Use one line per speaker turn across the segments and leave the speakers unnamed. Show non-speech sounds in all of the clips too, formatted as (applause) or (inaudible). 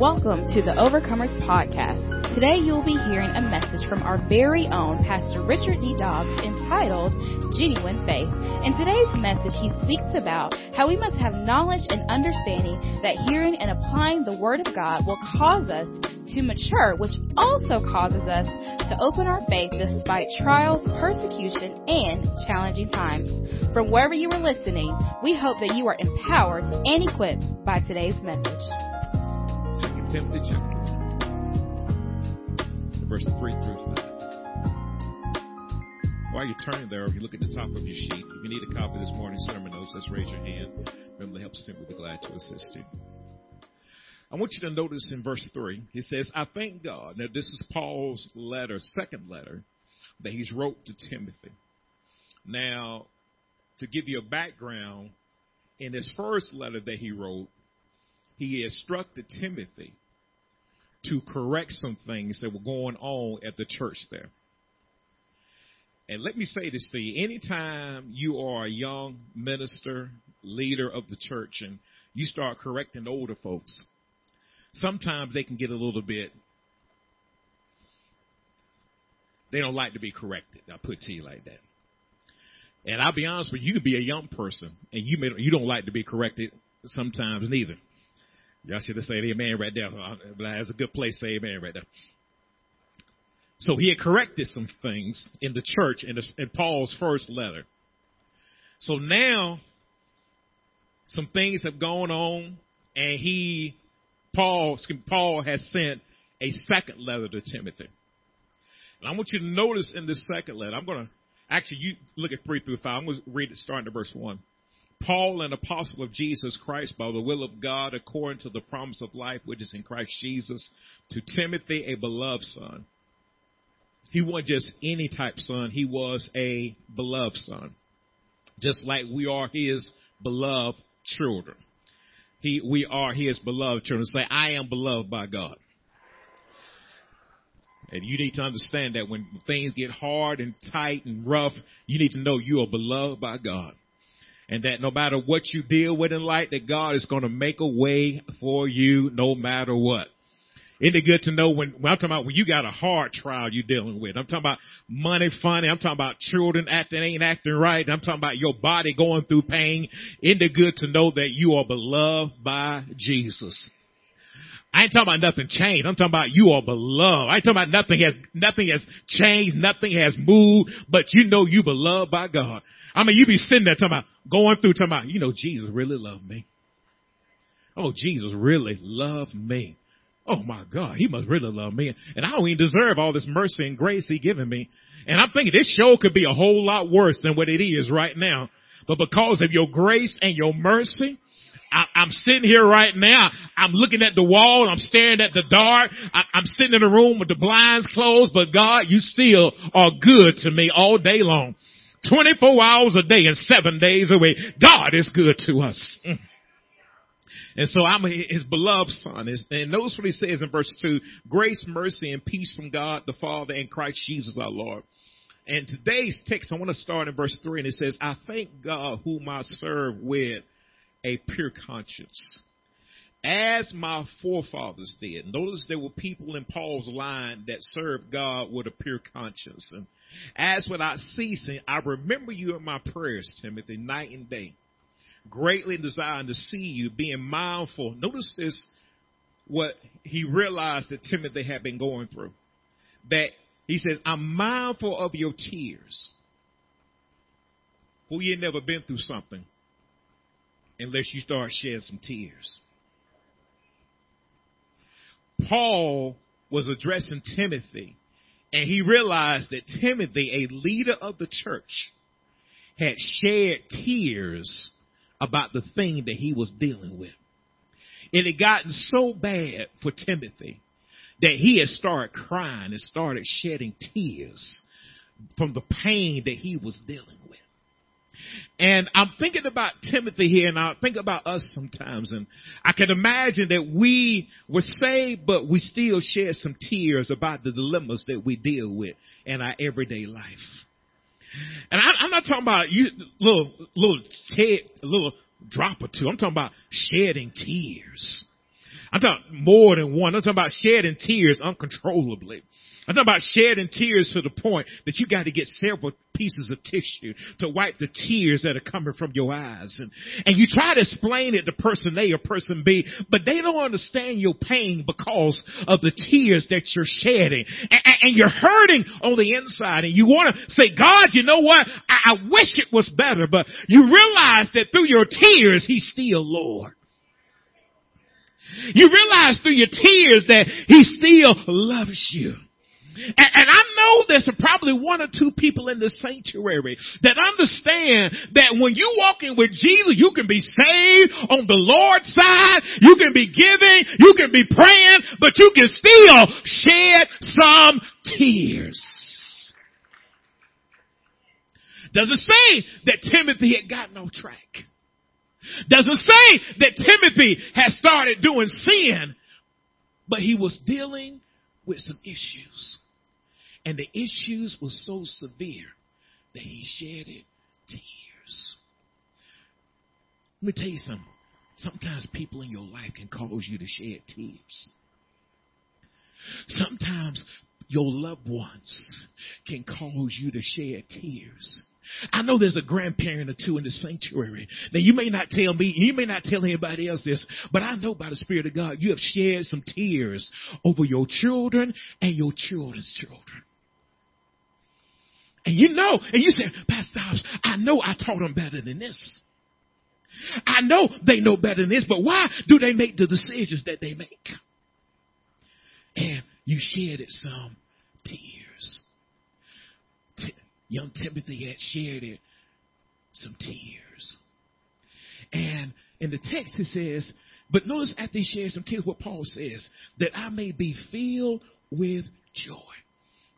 Welcome to the Overcomers Podcast. Today you will be hearing a message from our very own Pastor Richard D. Dobbs entitled Genuine Faith. In today's message, he speaks about how we must have knowledge and understanding that hearing and applying the Word of God will cause us to mature, which also causes us to open our faith despite trials, persecution, and challenging times. From wherever you are listening, we hope that you are empowered and equipped by today's message.
Timothy chapter verse three through five. While you're turning there, if you look at the top of your sheet, if you need a copy this morning's sermon notes, just raise your hand. Remember to help we'll be glad to assist you. I want you to notice in verse 3, he says, I thank God. Now, this is Paul's letter, second letter, that he's wrote to Timothy. Now, to give you a background, in his first letter that he wrote, he instructed Timothy to correct some things that were going on at the church there. And let me say this to you. Anytime you are a young minister, leader of the church, and you start correcting older folks, sometimes they can get a little bit, they don't like to be corrected. I'll put it to you like that. And I'll be honest with you, you could be a young person and you may, you don't like to be corrected sometimes neither. Y'all should have said amen right there. Uh, that's a good place to say amen right there. So he had corrected some things in the church in, the, in Paul's first letter. So now some things have gone on and he, Paul, Paul has sent a second letter to Timothy. And I want you to notice in this second letter, I'm going to, actually you look at three through five. I'm going to read it starting at verse one. Paul, an apostle of Jesus Christ by the will of God, according to the promise of life which is in Christ Jesus, to Timothy, a beloved son. He wasn't just any type son, he was a beloved son. Just like we are his beloved children. He, we are his beloved children. Say, I am beloved by God. And you need to understand that when things get hard and tight and rough, you need to know you are beloved by God and that no matter what you deal with in life, that God is going to make a way for you no matter what. Isn't it good to know when, when I'm talking about when you got a hard trial you're dealing with? I'm talking about money funny. I'm talking about children acting ain't acting right. I'm talking about your body going through pain. Isn't it good to know that you are beloved by Jesus? I ain't talking about nothing changed. I'm talking about you are beloved. I ain't talking about nothing has, nothing has changed. Nothing has moved, but you know you beloved by God. I mean, you be sitting there talking about, going through talking about, you know, Jesus really loved me. Oh, Jesus really loved me. Oh my God, he must really love me. And I don't even deserve all this mercy and grace he given me. And I'm thinking this show could be a whole lot worse than what it is right now. But because of your grace and your mercy, I, am sitting here right now. I'm looking at the wall. I'm staring at the dark. I, I'm sitting in a room with the blinds closed, but God, you still are good to me all day long. 24 hours a day and seven days a week. God is good to us. Mm. And so I'm his beloved son. And notice what he says in verse 2 grace, mercy, and peace from God the Father and Christ Jesus our Lord. And today's text, I want to start in verse 3, and it says, I thank God whom I serve with a pure conscience. As my forefathers did. Notice there were people in Paul's line that served God with a pure conscience. And as without ceasing, I remember you in my prayers, Timothy, night and day, greatly desiring to see you, being mindful. Notice this, what he realized that Timothy had been going through. That he says, I'm mindful of your tears. Well, you never been through something unless you start shedding some tears. Paul was addressing Timothy and he realized that Timothy, a leader of the church, had shed tears about the thing that he was dealing with. It had gotten so bad for Timothy that he had started crying and started shedding tears from the pain that he was dealing. And I'm thinking about Timothy here and I think about us sometimes and I can imagine that we were saved, but we still shed some tears about the dilemmas that we deal with in our everyday life. And I, am not talking about you little, little, little drop or two. I'm talking about shedding tears. I'm talking more than one. I'm talking about shedding tears uncontrollably. I'm talking about shedding tears to the point that you got to get several pieces of tissue to wipe the tears that are coming from your eyes. And, and you try to explain it to person A or person B, but they don't understand your pain because of the tears that you're shedding. And, and you're hurting on the inside and you want to say, God, you know what? I, I wish it was better, but you realize that through your tears, He's still Lord. You realize through your tears that He still loves you. And, and, I know there's probably one or two people in the sanctuary that understand that when you walk in with Jesus, you can be saved on the Lord's side, you can be giving, you can be praying, but you can still shed some tears. Doesn't say that Timothy had gotten off track. Doesn't say that Timothy had started doing sin, but he was dealing with some issues. And the issues were so severe that he shedded tears. Let me tell you something. Sometimes people in your life can cause you to shed tears. Sometimes your loved ones can cause you to shed tears. I know there's a grandparent or two in the sanctuary. Now you may not tell me, you may not tell anybody else this, but I know by the Spirit of God, you have shed some tears over your children and your children's children. And you know, and you say, Pastor I know I taught them better than this. I know they know better than this, but why do they make the decisions that they make? And you shed it some tears. Young Timothy had shared it some tears. And in the text it says, but notice after he shared some tears, what Paul says, that I may be filled with joy.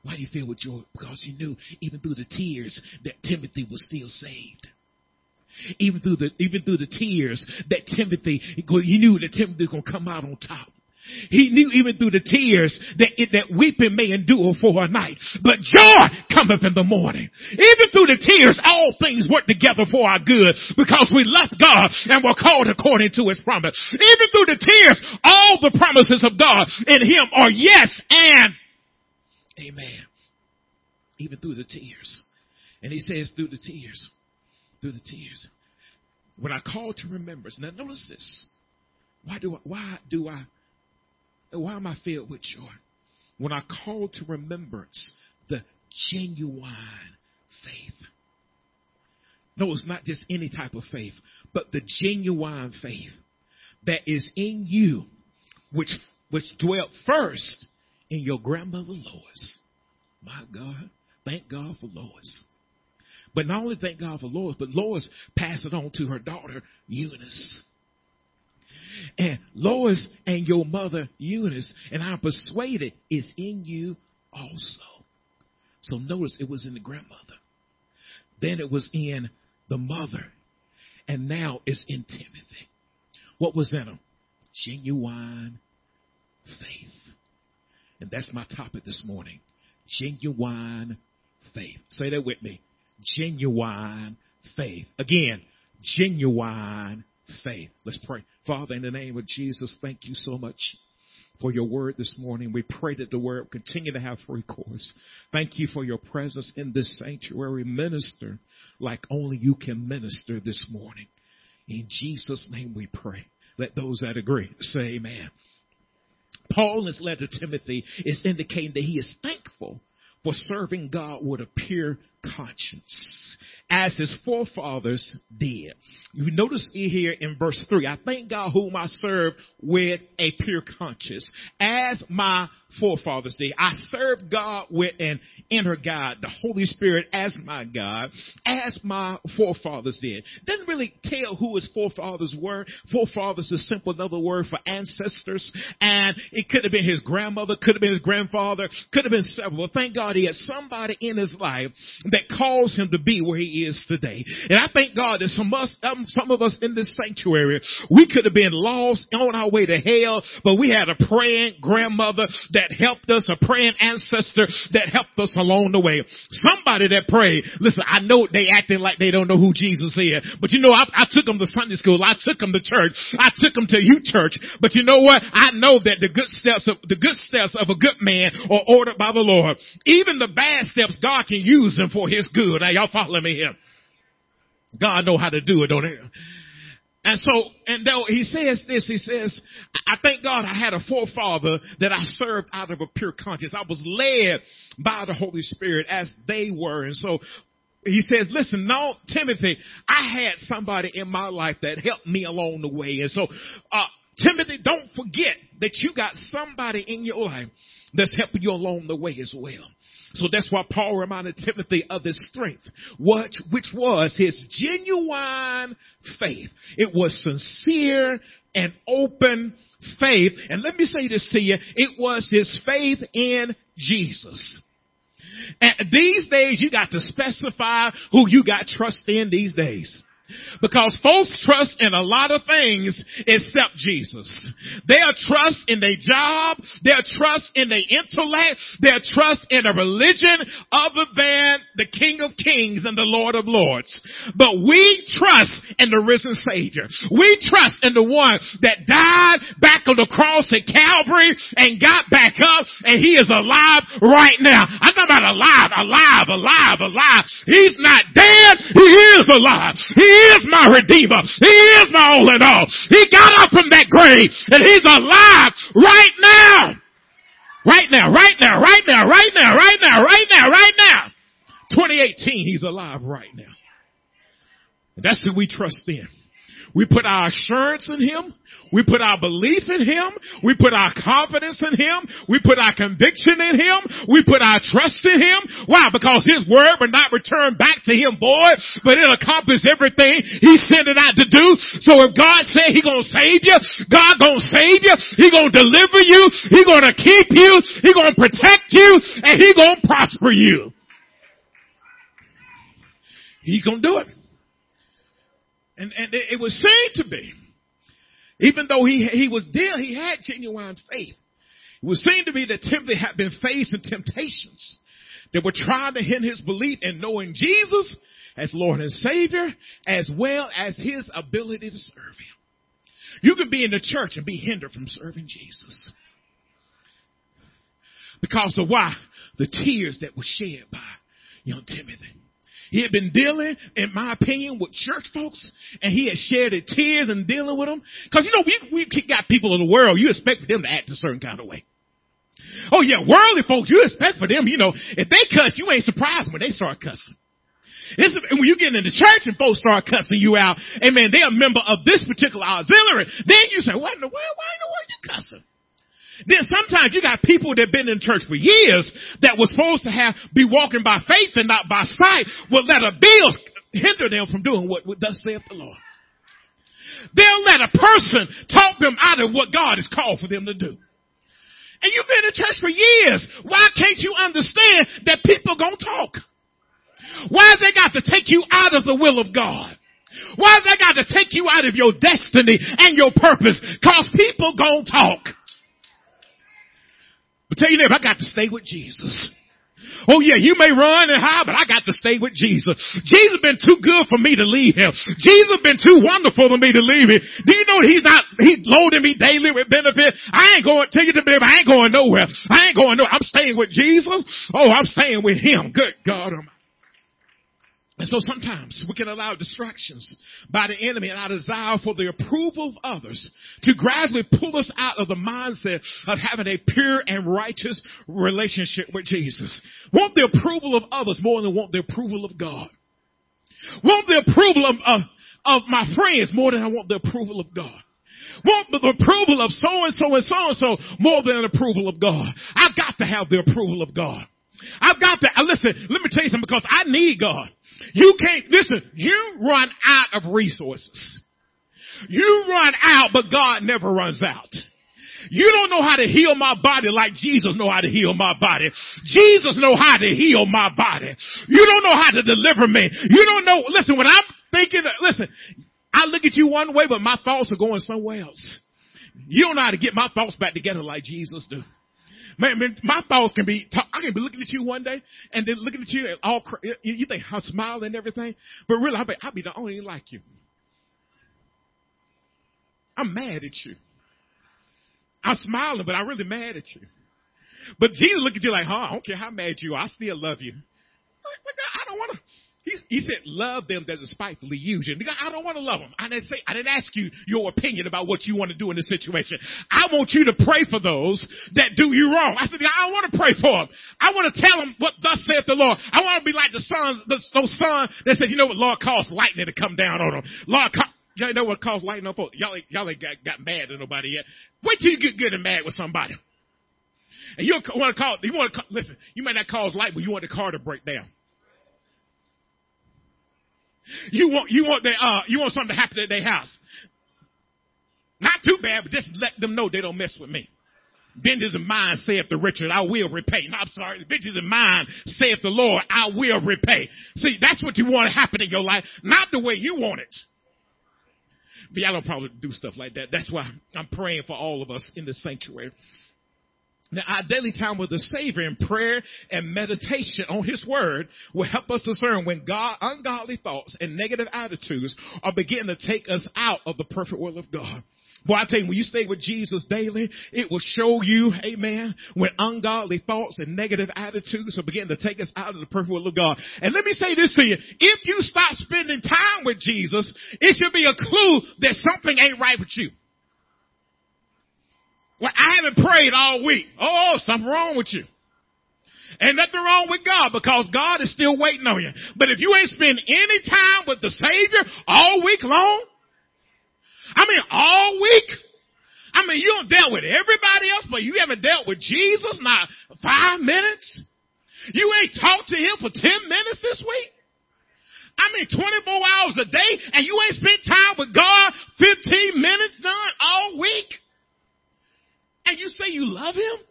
Why do you feel with joy? Because you knew even through the tears that Timothy was still saved. Even through the even through the tears that Timothy, he knew that Timothy was going to come out on top. He knew even through the tears that it, that weeping may endure for a night, but joy cometh in the morning. Even through the tears, all things work together for our good because we love God and were called according to his promise. Even through the tears, all the promises of God in him are yes and amen. Even through the tears. And he says through the tears, through the tears. When I call to remembrance, now notice this. Why do I, why do I why am I filled with joy? When I call to remembrance the genuine faith. No, it's not just any type of faith, but the genuine faith that is in you, which, which dwelt first in your grandmother Lois. My God, thank God for Lois. But not only thank God for Lois, but Lois passed it on to her daughter Eunice. And Lois and your mother Eunice, and I'm persuaded, is in you also. So notice it was in the grandmother. Then it was in the mother. And now it's in Timothy. What was in him? Genuine faith. And that's my topic this morning. Genuine faith. Say that with me. Genuine faith. Again, genuine faith. Let's pray. Father, in the name of Jesus, thank you so much for your word this morning. We pray that the word continue to have free course. Thank you for your presence in this sanctuary. Minister like only you can minister this morning. In Jesus' name we pray. Let those that agree say amen. Paul in his letter to Timothy is indicating that he is thankful for serving God with a pure conscience as his forefathers did. You notice here in verse 3, I thank God whom I serve with a pure conscience as my forefathers did. I serve God with an inner God, the Holy Spirit as my God, as my forefathers did. Doesn't really tell who his forefathers were. Forefathers is simple another word for ancestors. And it could have been his grandmother, could have been his grandfather, could have been several. Thank God he had somebody in his life that caused him to be where he is today. And I thank God that some us, um, some of us in this sanctuary, we could have been lost on our way to hell, but we had a praying grandmother that that helped us, a praying ancestor that helped us along the way. Somebody that prayed. Listen, I know they acting like they don't know who Jesus is, but you know, I, I took them to Sunday school. I took them to church. I took them to you church. But you know what? I know that the good steps of, the good steps of a good man are ordered by the Lord. Even the bad steps, God can use them for his good. Now y'all follow me here. God know how to do it, don't he? And so, and though he says this, he says, I thank God I had a forefather that I served out of a pure conscience. I was led by the Holy Spirit as they were. And so he says, listen, no, Timothy, I had somebody in my life that helped me along the way. And so, uh, Timothy, don't forget that you got somebody in your life that's helping you along the way as well. So that's why Paul reminded Timothy of his strength, which was his genuine faith. It was sincere and open faith. And let me say this to you. It was his faith in Jesus. And these days you got to specify who you got trust in these days. Because folks trust in a lot of things except Jesus. Their trust in their job, their trust in their intellect, their trust in a religion other than the King of Kings and the Lord of Lords. But we trust in the risen Savior. We trust in the one that died back on the cross at Calvary and got back up and he is alive right now. I'm talking about alive, alive, alive, alive. He's not dead. He is alive. He is my redeemer. He is my all in all. He got up from that grave and he's alive right now. Right now, right now, right now, right now, right now, right now, right now. 2018, he's alive right now. And that's who we trust in. We put our assurance in Him. We put our belief in Him. We put our confidence in Him. We put our conviction in Him. We put our trust in Him. Why? Because His word will not return back to Him, boy, but it'll accomplish everything He sent it out to do. So if God said He gonna save you, God gonna save you. He gonna deliver you. He gonna keep you. He gonna protect you. And He gonna prosper you. He's gonna do it. And, and it was seen to be, even though he, he was there, he had genuine faith. It was seen to be that Timothy had been facing temptations that were trying to hinder his belief in knowing Jesus as Lord and Savior, as well as his ability to serve him. You can be in the church and be hindered from serving Jesus. Because of why? The tears that were shed by young Timothy. He had been dealing, in my opinion, with church folks, and he had shared his tears and dealing with them. Cause you know, we, we got people in the world, you expect them to act a certain kind of way. Oh yeah, worldly folks, you expect for them, you know, if they cuss, you ain't surprised when they start cussing. It's, when you get into church and folks start cussing you out, amen, they're a member of this particular auxiliary, then you say, what in the world, why in the world are you cussing? Then sometimes you got people that been in church for years that was supposed to have be walking by faith and not by sight will let a bill hinder them from doing what, what thus saith the Lord. They'll let a person talk them out of what God has called for them to do. And you've been in church for years. Why can't you understand that people gonna talk? Why they got to take you out of the will of God? Why they got to take you out of your destiny and your purpose? Cause people gonna talk. But tell you neighbor, I got to stay with Jesus. Oh yeah, you may run and hide, but I got to stay with Jesus. Jesus been too good for me to leave him. Jesus been too wonderful for me to leave him. Do you know he's not, he's loading me daily with benefit? I ain't going, tell you the baby, I ain't going nowhere. I ain't going nowhere. I'm staying with Jesus. Oh, I'm staying with him. Good God Almighty. And so sometimes we can allow distractions by the enemy and our desire for the approval of others to gradually pull us out of the mindset of having a pure and righteous relationship with Jesus. Want the approval of others more than want the approval of God. Want the approval of, of, of my friends more than I want the approval of God want the approval of so and so and so and so more than the approval of God. I've got to have the approval of God. I've got to, uh, listen, let me tell you something because I need God. You can't, listen, you run out of resources. You run out, but God never runs out. You don't know how to heal my body like Jesus know how to heal my body. Jesus know how to heal my body. You don't know how to deliver me. You don't know, listen, when I'm thinking, listen, I look at you one way, but my thoughts are going somewhere else. You don't know how to get my thoughts back together like Jesus do. Man, man, my thoughts can be, I can be looking at you one day and then looking at you and all, you think I'm smiling and everything, but really I'll be, I'll be the only one like you. I'm mad at you. I'm smiling, but I'm really mad at you. But Jesus look at you like, huh, I don't care how mad you are, I still love you. Like, I don't want to, he, he, said, love them that despitefully use you. I don't want to love them. I didn't say, I didn't ask you your opinion about what you want to do in this situation. I want you to pray for those that do you wrong. I said, I don't want to pray for them. I want to tell them what thus saith the Lord. I want to be like the sons, those sons that said, you know what, Lord caused lightning to come down on them. Lord, y'all know what caused lightning on folks. Y'all, y'all ain't got, got mad at nobody yet. Wait till you get good and mad with somebody. And you want to call, you want to call, listen, you might not cause light, but you want the car to break down. You want, you want the, uh, you want something to happen at their house. Not too bad, but just let them know they don't mess with me. Vengeance of mine, saith the Richard, I will repay. No, I'm sorry. Vengeance of mine, saith the Lord, I will repay. See, that's what you want to happen in your life, not the way you want it. But y'all don't probably do stuff like that. That's why I'm praying for all of us in the sanctuary. Now, our daily time with the Savior in prayer and meditation on His Word will help us discern when God, ungodly thoughts and negative attitudes are beginning to take us out of the perfect will of God. Boy, I tell you, when you stay with Jesus daily, it will show you, amen, when ungodly thoughts and negative attitudes are beginning to take us out of the perfect will of God. And let me say this to you. If you stop spending time with Jesus, it should be a clue that something ain't right with you. Well, I haven't prayed all week. Oh, something wrong with you. Ain't nothing wrong with God because God is still waiting on you. But if you ain't spent any time with the Savior all week long, I mean all week, I mean you don't dealt with everybody else, but you haven't dealt with Jesus not five minutes. You ain't talked to him for 10 minutes this week. I mean 24 hours a day and you ain't spent time with God 15 minutes done all week and you say you love him?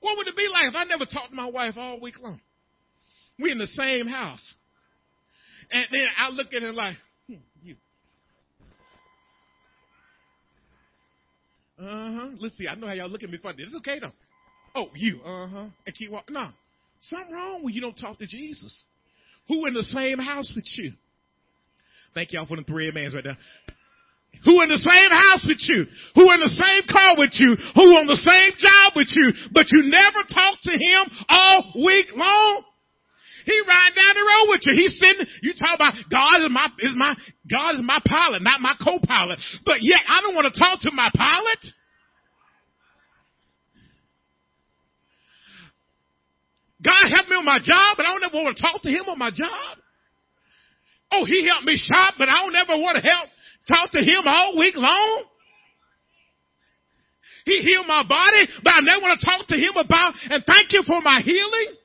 What would it be like if I never talked to my wife all week long? We in the same house. And then I look at her like, hmm, you. Uh-huh. Let's see. I know how y'all look at me funny. It's okay though. Oh, you. Uh-huh. And keep walking. No. Something wrong when you don't talk to Jesus. Who in the same house with you? Thank y'all for the three amens right there who in the same house with you, who in the same car with you, who on the same job with you, but you never talk to him all week long. He riding down the road with you. He's sitting, you talk about God is my, is my, God is my pilot, not my co-pilot. But yet I don't want to talk to my pilot. God helped me on my job, but I don't ever want to talk to him on my job. Oh, he helped me shop, but I don't ever want to help Talk to him all week long. He healed my body, but I never want to talk to him about and thank you for my healing.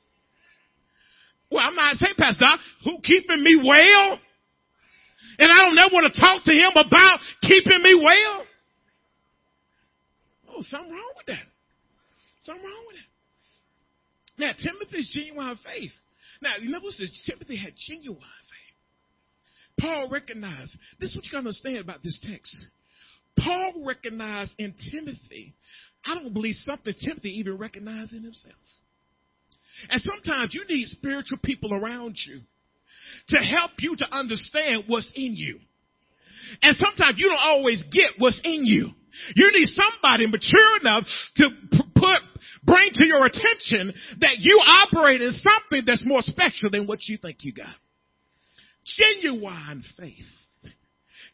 Well, I'm not saying, Pastor who keeping me well? And I don't never want to talk to him about keeping me well. Oh, something wrong with that. Something wrong with that. Now, Timothy's genuine faith. Now, you know what? Timothy had genuine Paul recognized, this is what you got to understand about this text. Paul recognized in Timothy, I don't believe something Timothy even recognized in himself. And sometimes you need spiritual people around you to help you to understand what's in you. And sometimes you don't always get what's in you. You need somebody mature enough to put, bring to your attention that you operate in something that's more special than what you think you got. Genuine faith.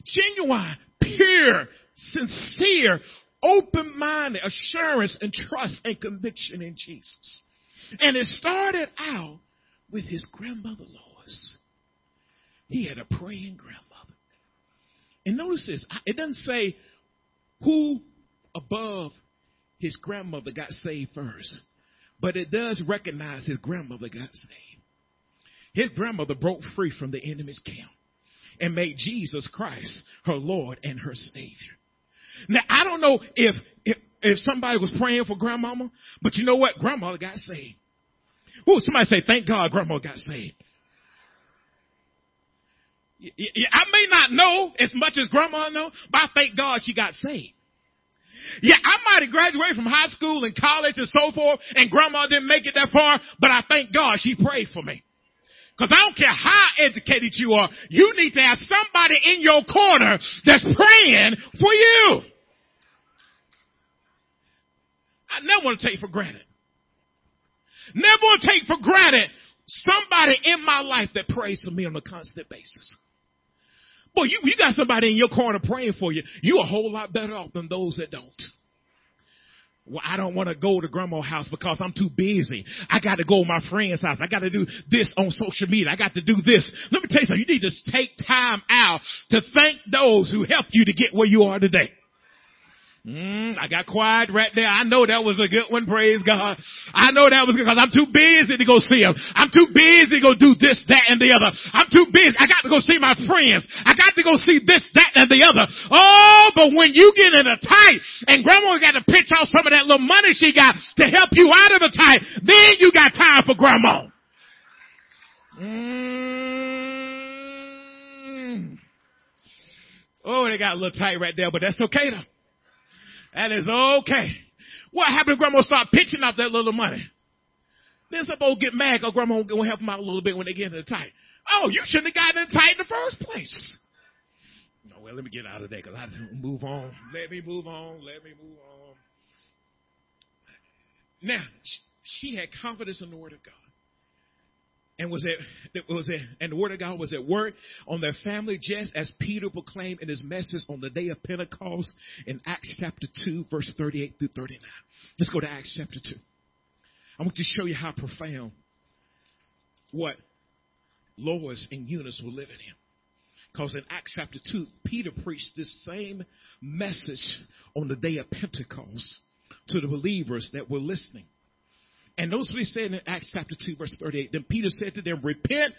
Genuine, pure, sincere, open-minded assurance and trust and conviction in Jesus. And it started out with his grandmother Lois. He had a praying grandmother. And notice this, it doesn't say who above his grandmother got saved first, but it does recognize his grandmother got saved. His grandmother broke free from the enemy's camp and made Jesus Christ her Lord and her Savior. Now, I don't know if, if, if somebody was praying for grandmama, but you know what? Grandmother got saved. Ooh, somebody say, thank God grandma got saved. I may not know as much as grandma know, but I thank God she got saved. Yeah, I might have graduated from high school and college and so forth, and grandma didn't make it that far, but I thank God she prayed for me. Cause I don't care how educated you are, you need to have somebody in your corner that's praying for you. I never want to take for granted. Never want to take for granted somebody in my life that prays for me on a constant basis. Boy, you, you got somebody in your corner praying for you. You a whole lot better off than those that don't. Well, I don't want to go to grandma's house because I'm too busy. I got to go to my friend's house. I got to do this on social media. I got to do this. Let me tell you something. You need to take time out to thank those who helped you to get where you are today. Mm, I got quiet right there. I know that was a good one. Praise God. I know that was good because I'm too busy to go see them. I'm too busy to go do this, that, and the other. I'm too busy. I got to go see my friends. I got to go see this, that, and the other. Oh, but when you get in a tight and grandma got to pitch out some of that little money she got to help you out of the tight, then you got time for grandma. Mm. Oh, they got a little tight right there, but that's okay though. That is okay. What happened if grandma start pitching out that little money? Then some folks get mad because grandma will help them out a little bit when they get in the tight. Oh, you shouldn't have gotten in tight in the first place. No, well, let me get out of there because I just move on. Let me move on. Let me move on. Now, she had confidence in the word of God and was it was at, and the word of God was at work on their family just as Peter proclaimed in his message on the day of Pentecost in Acts chapter 2 verse 38 through 39. Let's go to Acts chapter 2. I want to show you how profound what Lois and Eunice were living in. Because in Acts chapter 2, Peter preached this same message on the day of Pentecost to the believers that were listening. And notice what he said in Acts chapter 2 verse 38. Then Peter said to them, repent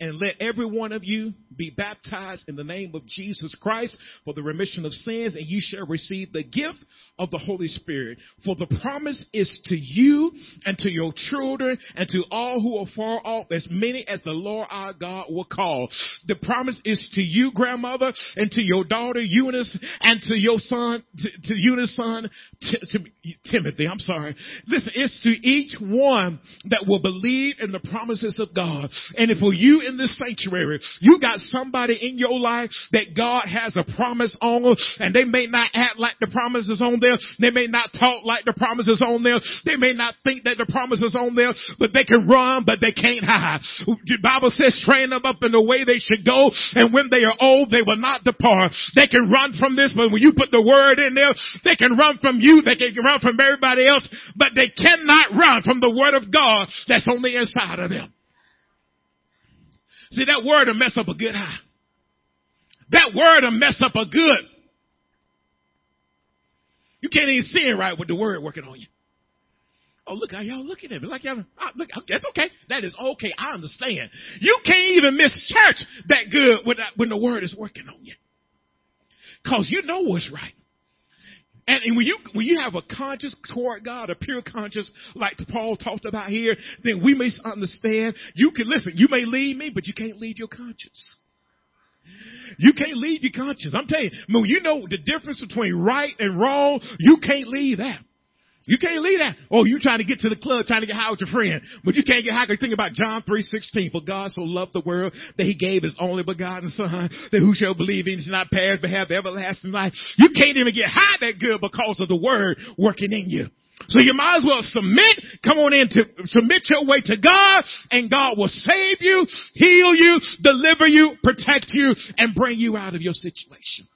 and let every one of you be baptized in the name of Jesus Christ for the remission of sins, and you shall receive the gift of the Holy Spirit. For the promise is to you and to your children and to all who are far off, as many as the Lord our God will call. The promise is to you, grandmother, and to your daughter Eunice, and to your son, to, to Eunice's son, T- T- Timothy. I'm sorry. Listen, it's to each one that will believe in the promises of God. And if for you in this sanctuary, you got somebody in your life that God has a promise on, and they may not act like the promise is on there. They may not talk like the promise is on there. They may not think that the promise is on there, but they can run, but they can't hide. The Bible says train them up in the way they should go, and when they are old, they will not depart. They can run from this, but when you put the word in there, they can run from you, they can run from everybody else, but they cannot run from the word of God that's on the inside of them. See, that word will mess up a good eye. That word will mess up a good. You can't even see it right with the word working on you. Oh, look how y'all looking at me. Like y'all, ah, oh, look, that's okay. That is okay. I understand. You can't even miss church that good when, when the word is working on you. Cause you know what's right. And, and when you when you have a conscience toward God, a pure conscience, like Paul talked about here, then we may understand. You can listen. You may lead me, but you can't lead your conscience. You can't lead your conscience. I'm telling you, when you know the difference between right and wrong, you can't leave that. You can't leave that. Oh, you trying to get to the club, trying to get high with your friend, but you can't get high. Think about John three sixteen. For God so loved the world that He gave His only begotten Son, that who shall believe in shall not perish but have everlasting life. You can't even get high that good because of the Word working in you. So you might as well submit, come on in to submit your way to God and God will save you, heal you, deliver you, protect you, and bring you out of your situation.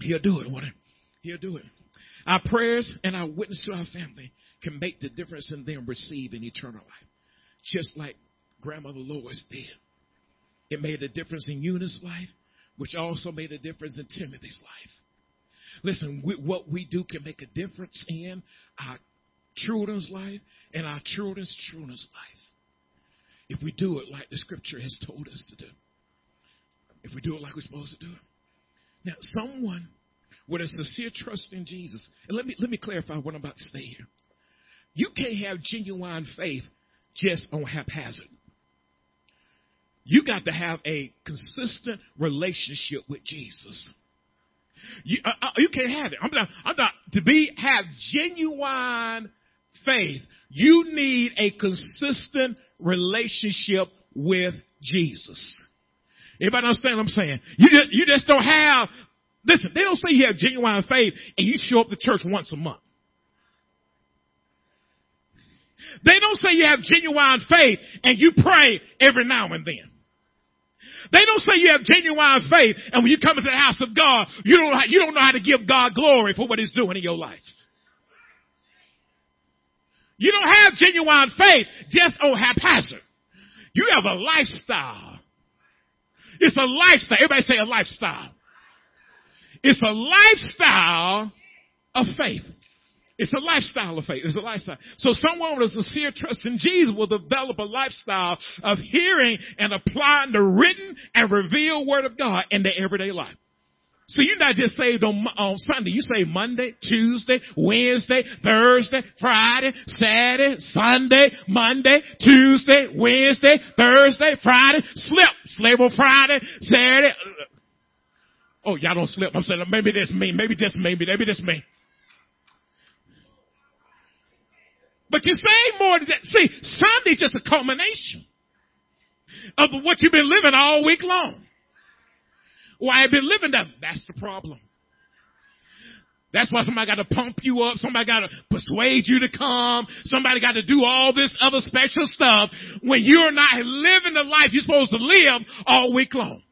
He'll do it, won't he? He'll do it. Our prayers and our witness to our family can make the difference in them receiving eternal life. Just like Grandmother Lois did. It made a difference in Eunice's life, which also made a difference in Timothy's life. Listen, we, what we do can make a difference in our children's life and our children's children's life. If we do it like the scripture has told us to do. If we do it like we're supposed to do it. Now, someone with a sincere trust in Jesus, and let me, let me clarify what I'm about to say here. You can't have genuine faith just on haphazard. You got to have a consistent relationship with Jesus. You, uh, uh, you can't have it. I'm not, I'm not, to be, have genuine faith, you need a consistent relationship with Jesus. Everybody understand what I'm saying? You just, you just don't have, listen, they don't say you have genuine faith and you show up to church once a month. They don't say you have genuine faith and you pray every now and then. They don't say you have genuine faith and when you come into the house of God, you don't, you don't know how to give God glory for what he's doing in your life. You don't have genuine faith just on haphazard. You have a lifestyle. It's a lifestyle. Everybody say a lifestyle. It's a lifestyle of faith. It's a lifestyle of faith. It's a lifestyle. So someone with a sincere trust in Jesus will develop a lifestyle of hearing and applying the written and revealed word of God in their everyday life. So you're not just saved on, on Sunday. You say Monday, Tuesday, Wednesday, Thursday, Friday, Saturday, Sunday, Monday, Tuesday, Wednesday, Thursday, Friday, slip, slip on Friday, Saturday. Oh, y'all don't slip. I'm saying maybe that's me. Maybe that's me. Maybe that's me. But you say more than that. See, Sunday's just a culmination of what you've been living all week long. Why I've been living that. That's the problem. That's why somebody got to pump you up. Somebody got to persuade you to come. Somebody got to do all this other special stuff when you're not living the life you're supposed to live all week long.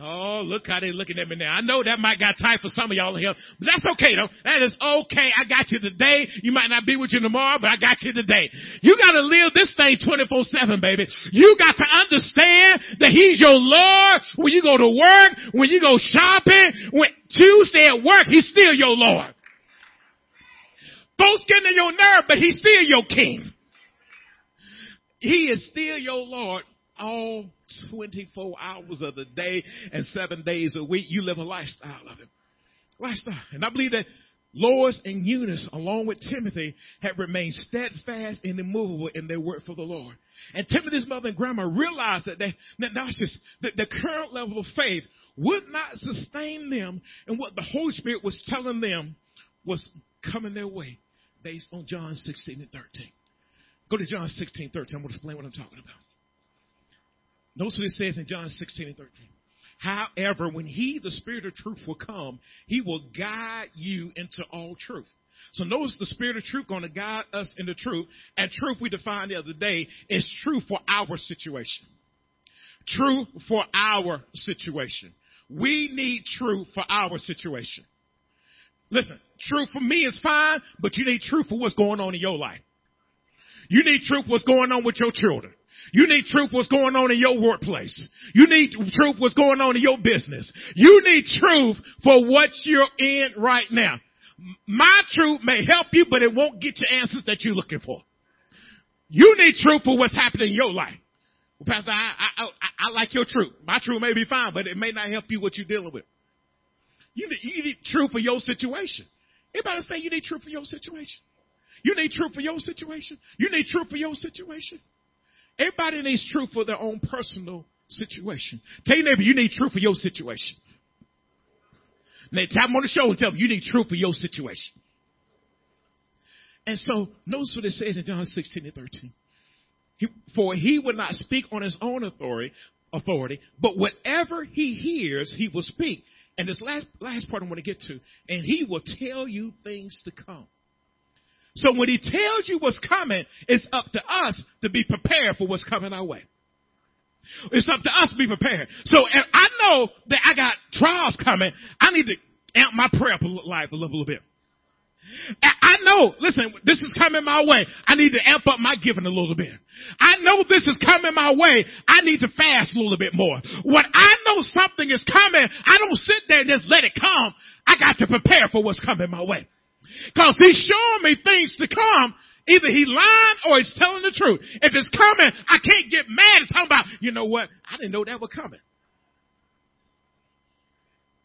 Oh, look how they looking at me now. I know that might got time for some of y'all here, but that's okay though. That is okay. I got you today. You might not be with you tomorrow, but I got you today. You gotta live this thing 24-7, baby. You got to understand that He's your Lord when you go to work, when you go shopping, when Tuesday at work, He's still your Lord. Folks getting on your nerve, but He's still your King. He is still your Lord all 24 hours of the day and seven days a week. You live a lifestyle of it. Lifestyle. And I believe that Lois and Eunice, along with Timothy, had remained steadfast and immovable in their work for the Lord. And Timothy's mother and grandma realized that they, that just, that the current level of faith would not sustain them and what the Holy Spirit was telling them was coming their way based on John 16 and 13. Go to John 16, 13. I'm going to explain what I'm talking about. Notice what it says in John 16 and 13. However, when he, the spirit of truth will come, he will guide you into all truth. So notice the spirit of truth going to guide us into truth. And truth we defined the other day is true for our situation. True for our situation. We need truth for our situation. Listen, truth for me is fine, but you need truth for what's going on in your life. You need truth what's going on with your children. You need truth what's going on in your workplace. You need truth what's going on in your business. You need truth for what you're in right now. My truth may help you, but it won't get you answers that you're looking for. You need truth for what's happening in your life. Well, Pastor, I, I, I, I like your truth. My truth may be fine, but it may not help you what you're dealing with. You need, you need truth for your situation. Anybody say you need truth for your situation? You need truth for your situation? You need truth for your situation? Everybody needs truth for their own personal situation. Tell your neighbor, you need truth for your situation. Now tap him on the shoulder and tell them, you need truth for your situation. And so notice what it says in John 16 and 13. He, for he would not speak on his own authority, authority, but whatever he hears, he will speak. And this last, last part I want to get to, and he will tell you things to come. So when he tells you what's coming, it's up to us to be prepared for what's coming our way. It's up to us to be prepared. So if I know that I got trials coming, I need to amp my prayer life a little, bit. I know, listen, this is coming my way. I need to amp up my giving a little bit. I know this is coming my way. I need to fast a little bit more. When I know something is coming, I don't sit there and just let it come. I got to prepare for what's coming my way. Cause he's showing me things to come. Either he lying or he's telling the truth. If it's coming, I can't get mad and talk about, you know what? I didn't know that was coming.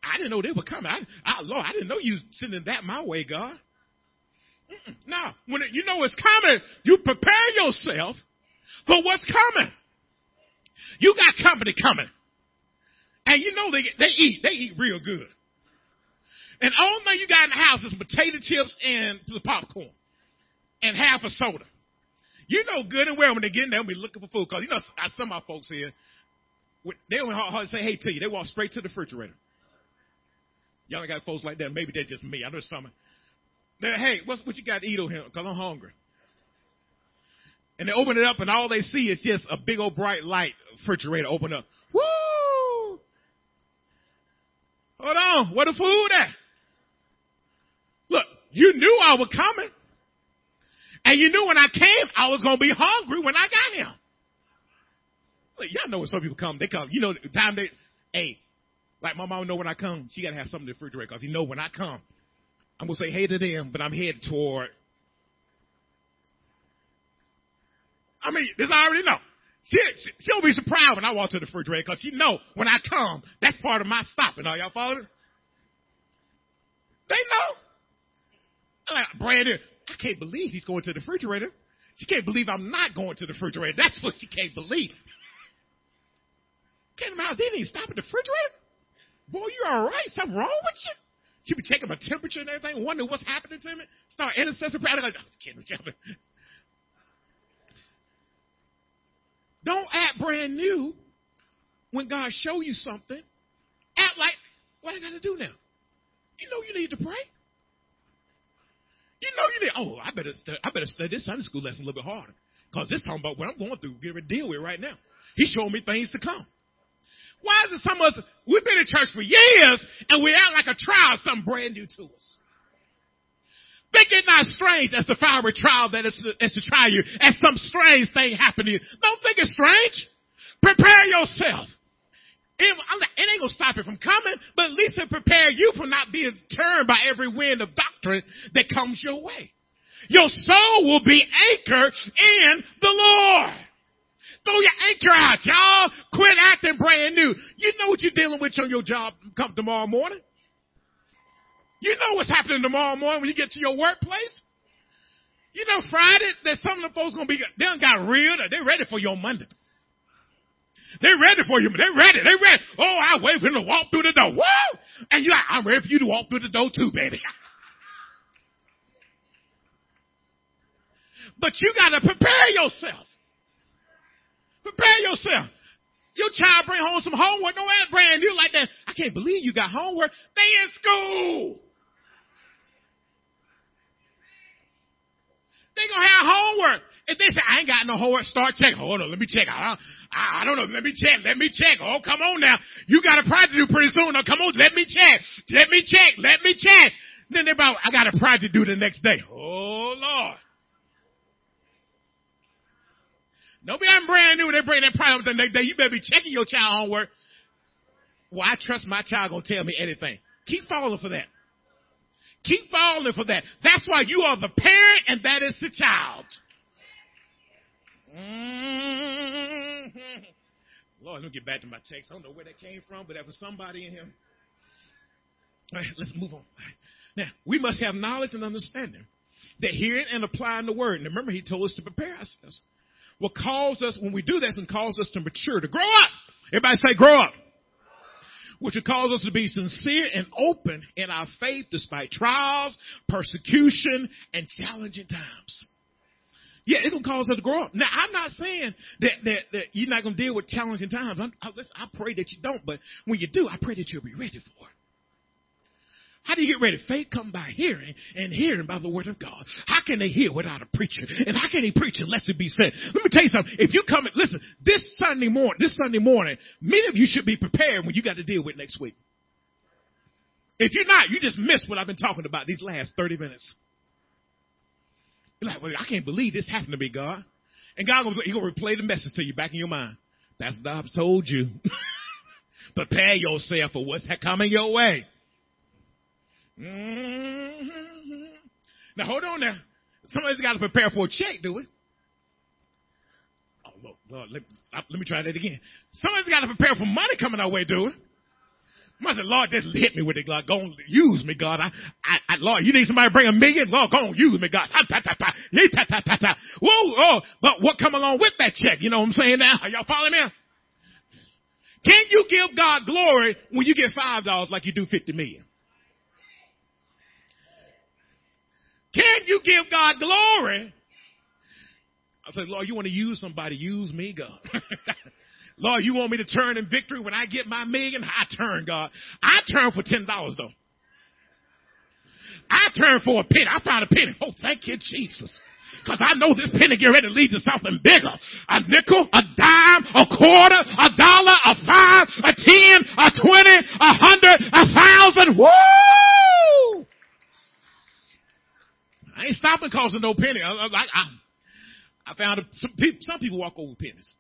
I didn't know they were coming. I, I, Lord, I didn't know you sending that my way, God. Mm-mm. When it, you know it's coming, you prepare yourself for what's coming. You got company coming. And you know they they eat. They eat real good. And all thing you got in the house is potato chips and the popcorn. And half a soda. You know good and well when they get in there, they'll be looking for food. Cause you know, some of my folks here, they don't hardly say hey to you. They walk straight to the refrigerator. Y'all got folks like that. Maybe that's just me. I know some. They're, hey, what's what you got to eat over here? Cause I'm hungry. And they open it up and all they see is just a big old bright light refrigerator open up. Woo! Hold on. Where the food at? You knew I was coming. And you knew when I came, I was going to be hungry when I got here. Look, y'all know when some people come, they come, you know, the time they, hey, like my mom know when I come, she got to have something in the refrigerator because he know when I come, I'm going to say hey to them, but I'm headed toward. I mean, this I already know. She, she, she'll be surprised when I walk to the refrigerator because she know when I come, that's part of my stopping. Are y'all following? They know. Like, Brandon, I can't believe he's going to the refrigerator. She can't believe I'm not going to the refrigerator. That's what she can't believe. Can't imagine they didn't stop at the refrigerator. Boy, you all right? Something wrong with you? She be checking my temperature and everything, wondering what's happening to me. Start intercessor prayer. Like, oh, Don't act brand new when God show you something. Act like, what I got to do now? You know you need to pray. You know you need, oh, I better, stu- I better study this Sunday school lesson a little bit harder. Because this talking about what I'm going through, get to deal with right now. He's showing me things to come. Why is it some of us, we've been in church for years and we act like a trial, something brand new to us. Think it not strange as the fiery trial that is to, is to try you, as some strange thing happen to you. Don't think it's strange. Prepare yourself. It, it ain't gonna stop it from coming, but at least it prepare you for not being turned by every wind of doctrine that comes your way. Your soul will be anchored in the Lord. Throw your anchor out, y'all. Quit acting brand new. You know what you're dealing with on your job come tomorrow morning. You know what's happening tomorrow morning when you get to your workplace. You know Friday that some of the folks gonna be they done got real. They're ready for your Monday. They're ready for you. They're ready. They're ready. Oh, I wait for them to walk through the door. Woo! And you're like, I'm ready for you to walk through the door too, baby. (laughs) But you gotta prepare yourself. Prepare yourself. Your child bring home some homework. Don't act brand new like that. I can't believe you got homework. They in school. They gonna have homework. If they say, I ain't got no homework, start checking. Hold on, let me check. I, I, don't know. Let me check. Let me check. Oh, come on now. You got a project to do pretty soon. Now come on. Let me check. Let me check. Let me check. Then they're about, I got a project to do the next day. Oh Lord. Nobody I'm brand new. They bring that project the next day. You better be checking your child homework. Well, I trust my child gonna tell me anything. Keep falling for that. Keep falling for that. That's why you are the parent and that is the child. Mm-hmm. Lord, let me get back to my text. I don't know where that came from, but that was somebody in him. All right, let's move on. Now, we must have knowledge and understanding that hearing and applying the word. And remember, he told us to prepare ourselves. What calls us, when we do this, and calls us to mature, to grow up. Everybody say grow up which would cause us to be sincere and open in our faith despite trials, persecution, and challenging times. Yeah, it'll cause us to grow up. Now, I'm not saying that, that, that you're not going to deal with challenging times. I, I pray that you don't, but when you do, I pray that you'll be ready for it. How do you get ready? Faith come by hearing and hearing by the word of God. How can they hear without a preacher? And how can they preach unless it be said? Let me tell you something. If you come, and listen, this Sunday morning, this Sunday morning, many of you should be prepared when you got to deal with next week. If you're not, you just missed what I've been talking about these last 30 minutes. You're like, well, I can't believe this happened to me, God. And God, He's going to replay the message to you back in your mind. That's what I've told you. (laughs) Prepare yourself for what's coming your way. Mm-hmm. Now hold on now. Somebody's got to prepare for a check, do we? Oh Lord, Lord let, let, me try that again. Somebody's got to prepare for money coming our way, do we? I said, Lord, just hit me with it, God. Go on, use me, God. I, I, I, Lord, you need somebody to bring a million? Lord, go on, use me, God. Ta, ta, ta, ta. Whoa, oh, but what come along with that check? You know what I'm saying now? Are y'all following me? Can you give God glory when you get five dollars like you do fifty million? Can you give God glory? I said, Lord, you want to use somebody? Use me, God. (laughs) Lord, you want me to turn in victory when I get my million? I turn, God. I turn for ten dollars though. I turn for a penny. I found a penny. Oh, thank you, Jesus. Cause I know this penny get ready to lead to something bigger. A nickel, a dime, a quarter, a dollar, a five, a ten, a twenty, a hundred, a thousand. Woo! I ain't stopping costing no penny. I, I, I, I found a, some, people, some people walk over pennies.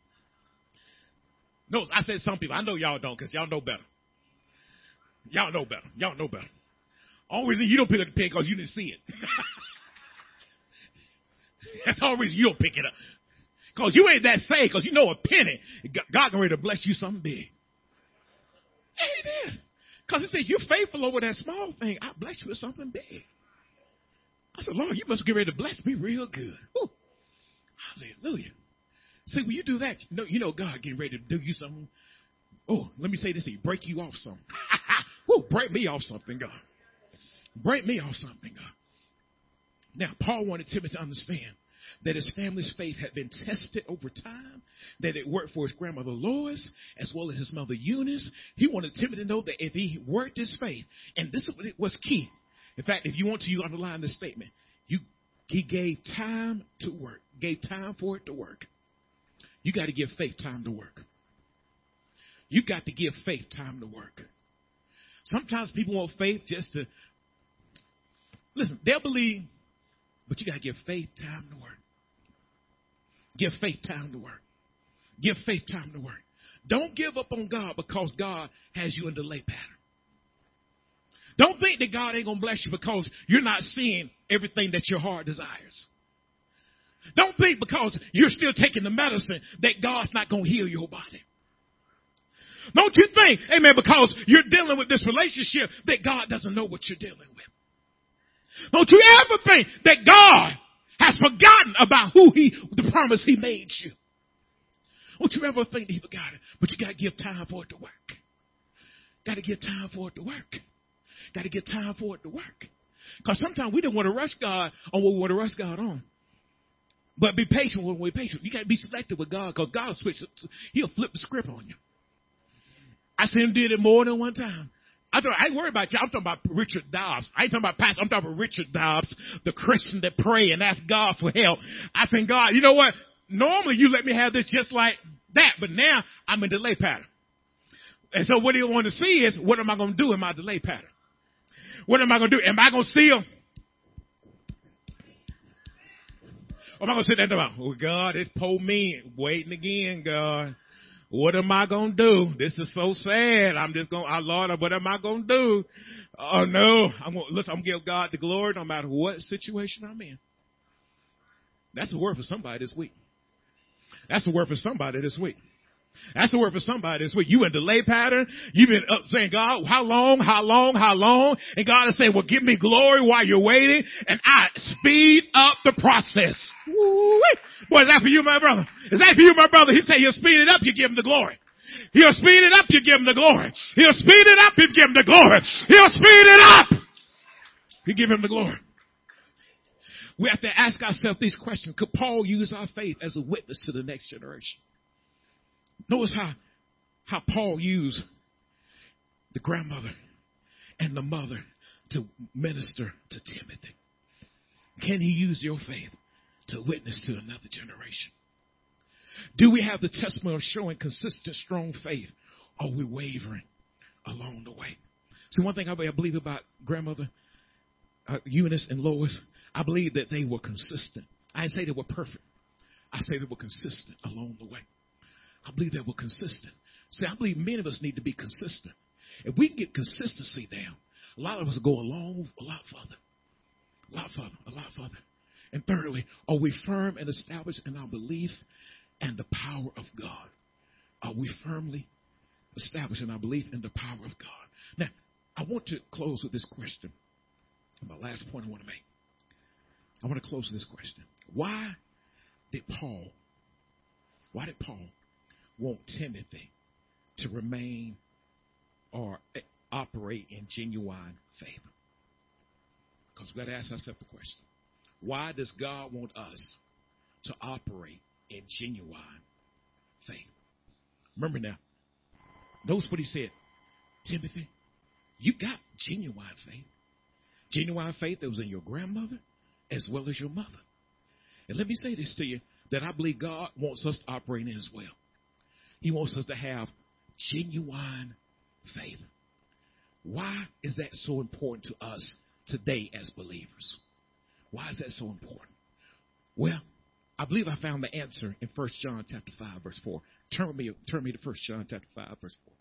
No, I said some people. I know y'all don't because y'all know better. Y'all know better. Y'all know better. Only reason you don't pick up the pen because you didn't see it. (laughs) That's the only reason you don't pick it up. Because you ain't that saved because you know a penny. God going to bless you something big. Amen. Because he said, you're faithful over that small thing. I bless you with something big. I said, Lord, you must get ready to bless me real good. Hallelujah. See, when you do that, you know, you know God getting ready to do you something. Oh, let me say this you. Break you off something. (laughs) Woo, break me off something, God. Break me off something, God. Now, Paul wanted Timothy to understand that his family's faith had been tested over time, that it worked for his grandmother Lois as well as his mother Eunice. He wanted Timothy to know that if he worked his faith, and this was key. In fact, if you want to, you underline this statement. You, he gave time to work, gave time for it to work. You got to give faith time to work. You got to give faith time to work. Sometimes people want faith just to listen. They'll believe, but you got to give faith time to work. Give faith time to work. Give faith time to work. Don't give up on God because God has you in delay pattern. Don't think that God ain't going to bless you because you're not seeing everything that your heart desires. Don't think because you're still taking the medicine that God's not going to heal your body. Don't you think, amen, because you're dealing with this relationship that God doesn't know what you're dealing with. Don't you ever think that God has forgotten about who he, the promise he made you. Don't you ever think that he forgot it, but you gotta give time for it to work. Gotta give time for it to work. Gotta get time for it to work. Cause sometimes we don't want to rush God on what we want to rush God on. But be patient when we're patient. You gotta be selective with God because God will switch, he'll flip the script on you. I seen him did it more than one time. I, thought, I ain't worried about you. I'm talking about Richard Dobbs. I ain't talking about Pastor. I'm talking about Richard Dobbs, the Christian that pray and ask God for help. I said, God, you know what? Normally you let me have this just like that, but now I'm in delay pattern. And so what he want to see is, what am I going to do in my delay pattern? What am I going to do? Am I going to see him? Or am I going to sit there and about, oh God, it's poor me waiting again, God. What am I gonna do? This is so sad. I'm just gonna, oh Lord, what am I gonna do? Oh no, I'm gonna, listen, I'm gonna give God the glory no matter what situation I'm in. That's the word for somebody this week. That's the word for somebody this week. That's the word for somebody this week. You in delay pattern. You've been up saying, God, how long, how long, how long? And God is saying, well, give me glory while you're waiting and I speed up the process. Boy, is that for you, my brother? Is that for you, my brother? He said, you'll speed it up, you give him the glory. He'll speed it up, you give him the glory. He'll speed it up, you give him the glory. He'll speed it up. You give him the glory. We have to ask ourselves these questions. Could Paul use our faith as a witness to the next generation? Notice how, how Paul used the grandmother and the mother to minister to Timothy. Can he use your faith to witness to another generation? Do we have the testimony of showing consistent, strong faith? Or are we wavering along the way? See, one thing I believe about grandmother uh, Eunice and Lois, I believe that they were consistent. I didn't say they were perfect. I say they were consistent along the way. I believe that we're consistent. See, I believe many of us need to be consistent. If we can get consistency down, a lot of us will go a long, a lot further. A lot further, a lot further. And thirdly, are we firm and established in our belief and the power of God? Are we firmly established in our belief in the power of God? Now, I want to close with this question. My last point I want to make. I want to close with this question. Why did Paul, why did Paul want Timothy to remain or operate in genuine faith? Because we've got to ask ourselves the question why does God want us to operate in genuine faith? Remember now, notice what he said Timothy, you got genuine faith. Genuine faith that was in your grandmother as well as your mother. And let me say this to you that I believe God wants us to operate in as well. He wants us to have genuine faith. Why is that so important to us today as believers? Why is that so important? Well, I believe I found the answer in 1 John chapter 5, verse 4. Turn with me, turn me to 1 John chapter 5, verse 4.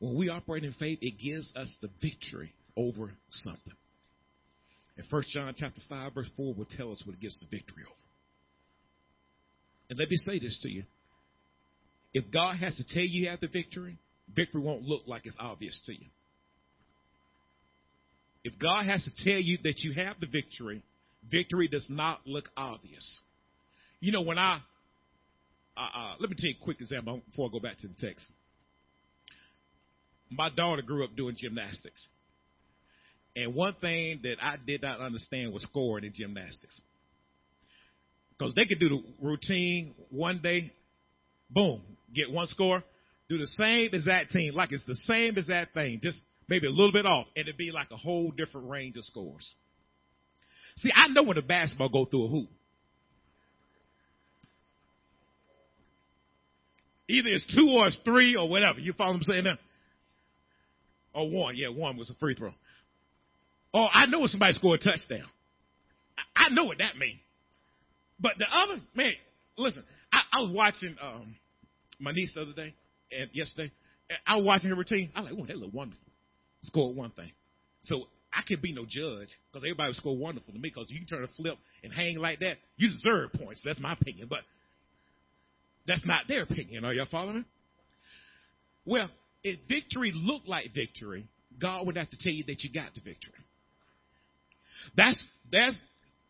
When we operate in faith, it gives us the victory over something. And 1 John chapter 5, verse 4 will tell us what it gives the victory over. And let me say this to you. If God has to tell you you have the victory, victory won't look like it's obvious to you. If God has to tell you that you have the victory, victory does not look obvious. You know, when I, uh, uh, let me tell you a quick example before I go back to the text. My daughter grew up doing gymnastics. And one thing that I did not understand was scoring in gymnastics. Because they could do the routine one day, boom, get one score, do the same as that team, like it's the same as that thing, just maybe a little bit off, and it'd be like a whole different range of scores. See, I know when a basketball go through a hoop. Either it's two or it's three or whatever. You follow what I'm saying now? Or one. Yeah, one was a free throw. Oh, I know when somebody scored a touchdown. I know what that means. But the other, man, listen, I, I was watching um, my niece the other day, and yesterday, and I was watching her routine. I was like, oh, that look wonderful. Scored one thing. So I can't be no judge because everybody would score wonderful to me because you can turn a flip and hang like that. You deserve points. That's my opinion, but that's not their opinion. Are y'all following me? Well, if victory looked like victory, God would have to tell you that you got the victory. That's that's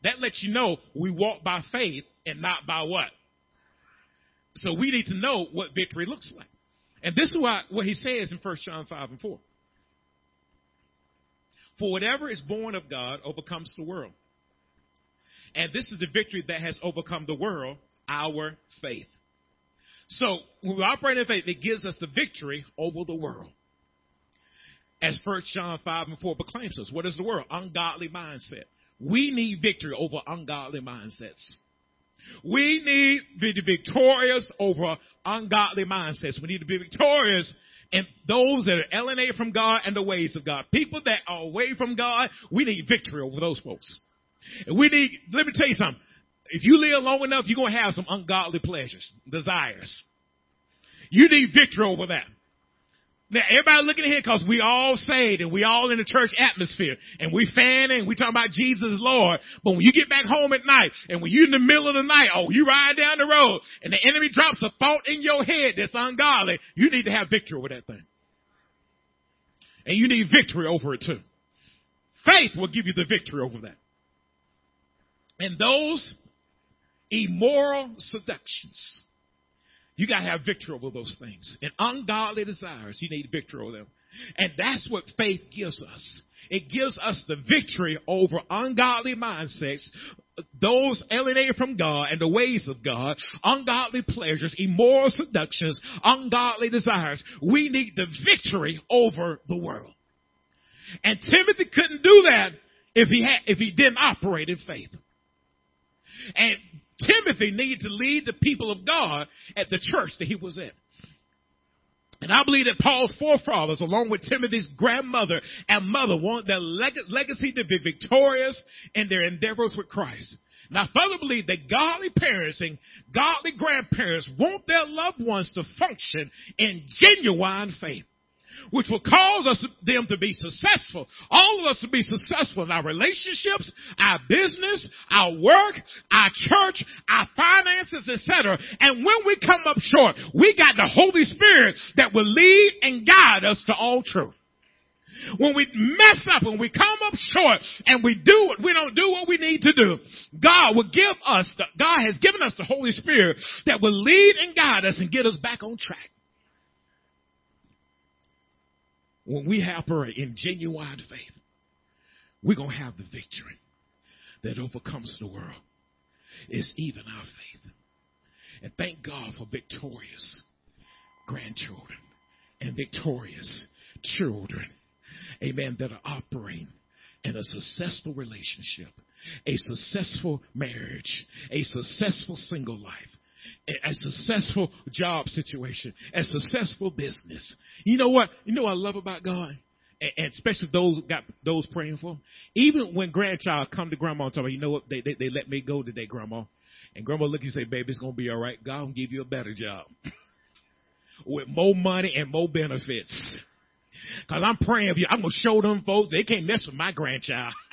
that lets you know we walk by faith and not by what. So we need to know what victory looks like. And this is what, what he says in 1 John 5 and 4. For whatever is born of God overcomes the world. And this is the victory that has overcome the world, our faith. So when we operate in faith, it gives us the victory over the world. As 1 John 5 and 4 proclaims us. What is the world? Ungodly mindset. We need victory over ungodly mindsets. We need to be victorious over ungodly mindsets. We need to be victorious in those that are alienated from God and the ways of God. People that are away from God, we need victory over those folks. And we need, let me tell you something. If you live long enough, you're going to have some ungodly pleasures, desires. You need victory over that. Now everybody looking at here because we all saved and we all in the church atmosphere and we fanning we talking about Jesus Lord. But when you get back home at night and when you in the middle of the night, oh, you ride down the road and the enemy drops a thought in your head that's ungodly, you need to have victory over that thing. And you need victory over it too. Faith will give you the victory over that. And those immoral seductions you got to have victory over those things. And ungodly desires, you need victory over them. And that's what faith gives us. It gives us the victory over ungodly mindsets, those alienated from God and the ways of God, ungodly pleasures, immoral seductions, ungodly desires. We need the victory over the world. And Timothy couldn't do that if he had, if he didn't operate in faith. And Timothy needed to lead the people of God at the church that he was in. And I believe that Paul's forefathers, along with Timothy's grandmother and mother, want their leg- legacy to be victorious in their endeavors with Christ. And I further believe that godly parents and godly grandparents want their loved ones to function in genuine faith which will cause us them to be successful. All of us to be successful in our relationships, our business, our work, our church, our finances, etc. And when we come up short, we got the Holy Spirit that will lead and guide us to all truth. when we mess up, when we come up short, and we do it, we don't do what we need to do, God will give us, the, God has given us the Holy Spirit that will lead and guide us and get us back on track. When we operate in genuine faith, we're going to have the victory that overcomes the world. It's even our faith. And thank God for victorious grandchildren and victorious children, amen, that are operating in a successful relationship, a successful marriage, a successful single life, a successful job situation, a successful business. You know what? You know what I love about God? And especially those got those praying for. Even when grandchild come to grandma and tell me, you know what, they, they, they let me go today, grandma. And grandma look and say, baby, it's gonna be all right. God will give you a better job. (laughs) With more money and more benefits. Cause I'm praying for you. I'm gonna show them folks they can't mess with my grandchild. (laughs)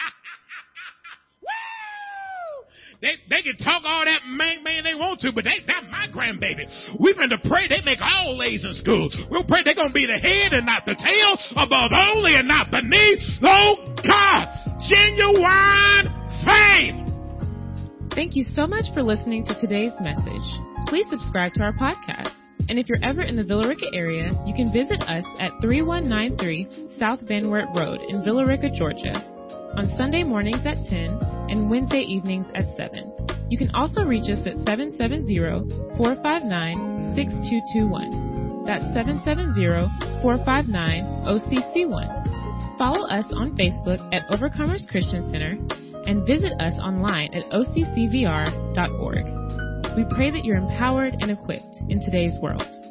They, they can talk all that man, man they want to, but they, that's my grandbaby. We've been to pray they make all A's in school. We'll pray they're going to be the head and not the tail, above only and not beneath. Oh God, genuine faith.
Thank you so much for listening to today's message. Please subscribe to our podcast. And if you're ever in the Villa Rica area, you can visit us at 3193 South Van Wert Road in Villa Rica, Georgia, on Sunday mornings at 10 and Wednesday evenings at 7. You can also reach us at 770-459-6221. That's 770-459-OCC1. Follow us on Facebook at Overcomers Christian Center and visit us online at occvr.org. We pray that you're empowered and equipped in today's world.